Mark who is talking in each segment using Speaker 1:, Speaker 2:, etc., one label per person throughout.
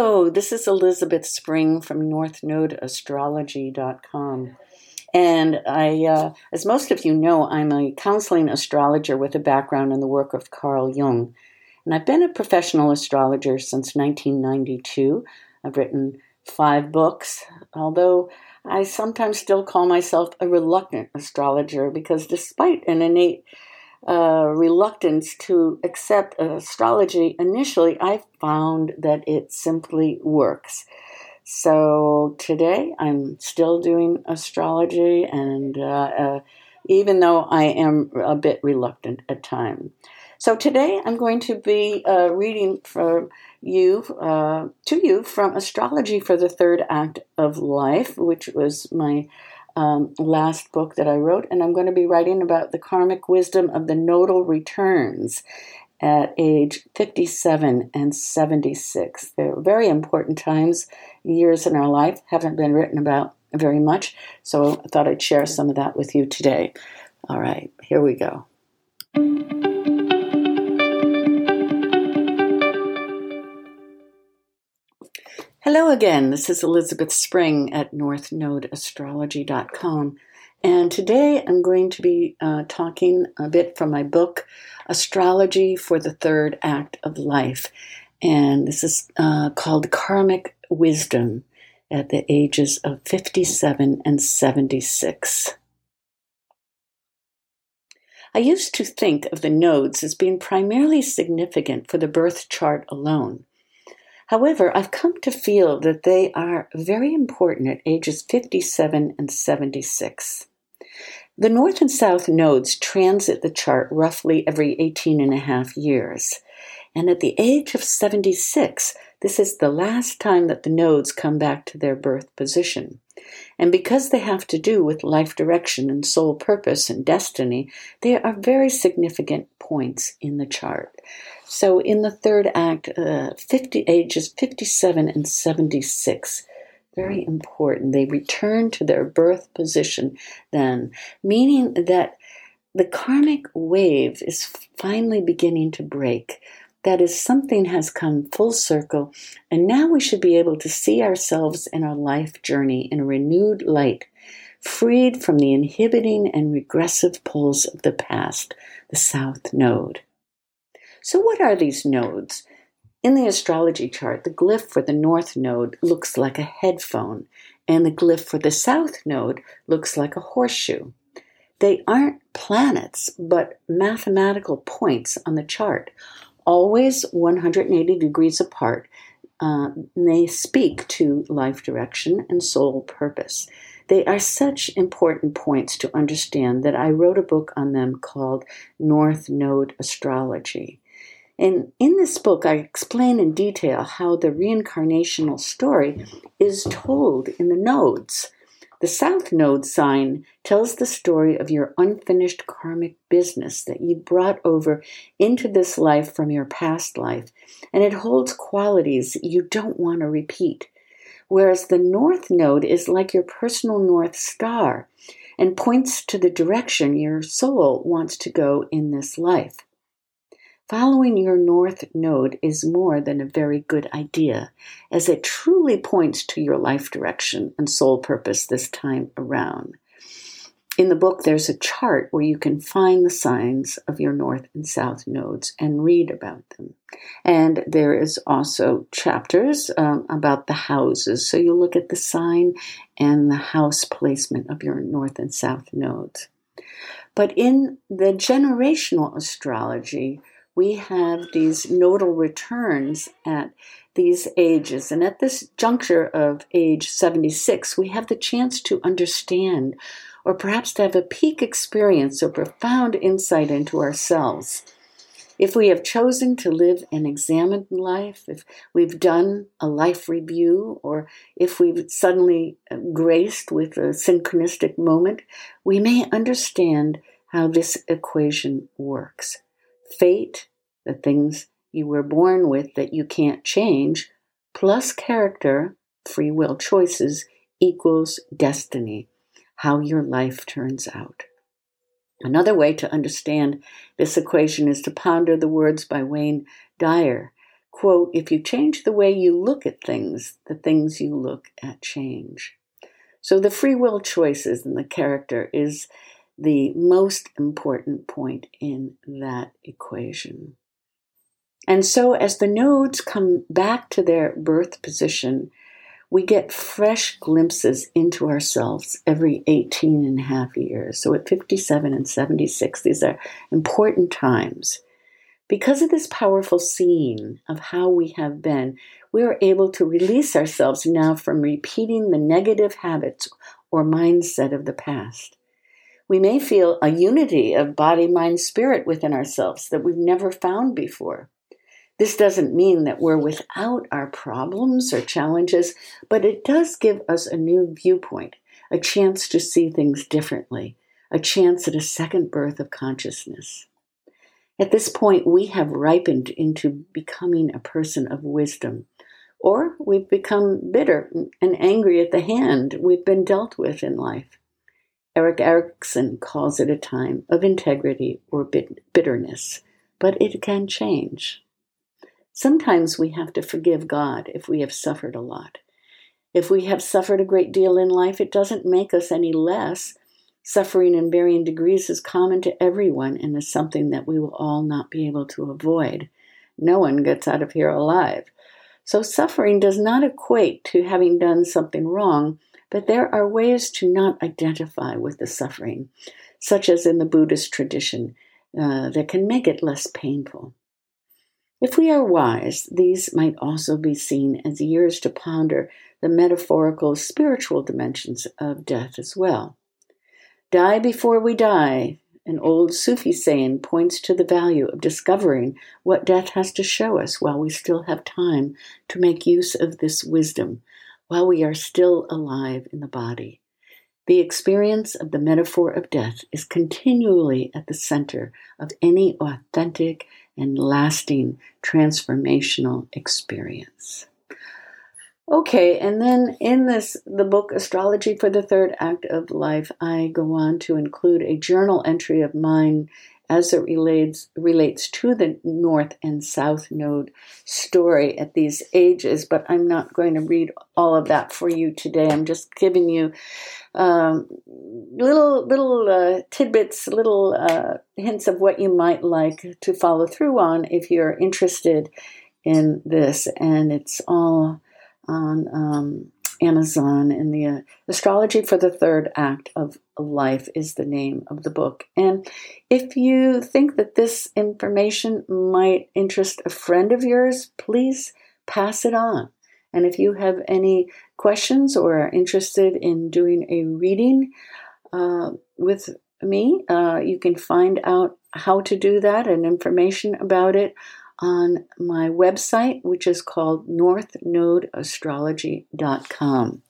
Speaker 1: Hello, this is Elizabeth Spring from NorthNodeAstrology.com. And I, uh, as most of you know, I'm a counseling astrologer with a background in the work of Carl Jung. And I've been a professional astrologer since 1992. I've written five books, although I sometimes still call myself a reluctant astrologer because despite an innate uh, reluctance to accept astrology initially, I found that it simply works. So today I'm still doing astrology, and uh, uh, even though I am a bit reluctant at times. So today I'm going to be uh, reading for you uh, to you from Astrology for the Third Act of Life, which was my um, last book that I wrote, and I'm going to be writing about the karmic wisdom of the nodal returns at age 57 and 76. They're very important times, years in our life, haven't been written about very much, so I thought I'd share some of that with you today. All right, here we go. Hello again. This is Elizabeth Spring at northnodeastrology.com. And today I'm going to be uh, talking a bit from my book, Astrology for the Third Act of Life. And this is uh, called Karmic Wisdom at the ages of 57 and 76. I used to think of the nodes as being primarily significant for the birth chart alone. However, I've come to feel that they are very important at ages 57 and 76. The North and South nodes transit the chart roughly every 18 and a half years. And at the age of 76, this is the last time that the nodes come back to their birth position. And because they have to do with life direction and soul purpose and destiny, they are very significant points in the chart. So in the third act, uh, 50 ages 57 and 76, very important. They return to their birth position then, meaning that the karmic wave is finally beginning to break. That is, something has come full circle, and now we should be able to see ourselves in our life journey in a renewed light, freed from the inhibiting and regressive pulls of the past, the South Node. So, what are these nodes? In the astrology chart, the glyph for the north node looks like a headphone, and the glyph for the south node looks like a horseshoe. They aren't planets, but mathematical points on the chart, always 180 degrees apart. Uh, they speak to life direction and soul purpose. They are such important points to understand that I wrote a book on them called North Node Astrology. And in this book, I explain in detail how the reincarnational story is told in the nodes. The South Node sign tells the story of your unfinished karmic business that you brought over into this life from your past life, and it holds qualities you don't want to repeat. Whereas the North Node is like your personal North Star and points to the direction your soul wants to go in this life. Following your north node is more than a very good idea, as it truly points to your life direction and soul purpose this time around. In the book, there's a chart where you can find the signs of your north and south nodes and read about them. And there is also chapters um, about the houses. So you'll look at the sign and the house placement of your north and south nodes. But in the generational astrology, we have these nodal returns at these ages. And at this juncture of age 76, we have the chance to understand, or perhaps to have a peak experience or profound insight into ourselves. If we have chosen to live an examined life, if we've done a life review, or if we've suddenly graced with a synchronistic moment, we may understand how this equation works fate, the things you were born with that you can't change, plus character, free will choices, equals destiny, how your life turns out. Another way to understand this equation is to ponder the words by Wayne Dyer. quote, if you change the way you look at things, the things you look at change. So the free will choices and the character is the most important point in that equation. And so, as the nodes come back to their birth position, we get fresh glimpses into ourselves every 18 and a half years. So, at 57 and 76, these are important times. Because of this powerful seeing of how we have been, we are able to release ourselves now from repeating the negative habits or mindset of the past. We may feel a unity of body, mind, spirit within ourselves that we've never found before. This doesn't mean that we're without our problems or challenges, but it does give us a new viewpoint, a chance to see things differently, a chance at a second birth of consciousness. At this point, we have ripened into becoming a person of wisdom, or we've become bitter and angry at the hand we've been dealt with in life. Erik Erikson calls it a time of integrity or bitterness, but it can change. Sometimes we have to forgive God if we have suffered a lot. If we have suffered a great deal in life, it doesn't make us any less. Suffering in varying degrees is common to everyone and is something that we will all not be able to avoid. No one gets out of here alive. So, suffering does not equate to having done something wrong, but there are ways to not identify with the suffering, such as in the Buddhist tradition, uh, that can make it less painful. If we are wise, these might also be seen as years to ponder the metaphorical spiritual dimensions of death as well. Die before we die, an old Sufi saying points to the value of discovering what death has to show us while we still have time to make use of this wisdom, while we are still alive in the body. The experience of the metaphor of death is continually at the center of any authentic and lasting transformational experience. Okay, and then in this, the book Astrology for the Third Act of Life, I go on to include a journal entry of mine as it relates relates to the north and south node story at these ages but i'm not going to read all of that for you today. I'm just giving you um, little little uh, tidbits little uh, hints of what you might like to follow through on if you're interested in this. And it's all on um, Amazon, and the uh, Astrology for the Third Act of Life is the name of the book. And if you think that this information might interest a friend of yours, please pass it on. And if you have any questions or are interested in doing a reading uh, with me, uh, you can find out how to do that and information about it on my website, which is called northnodeastrology.com.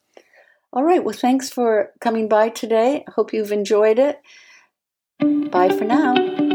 Speaker 1: All right, well, thanks for coming by today. I hope you've enjoyed it. Bye for now.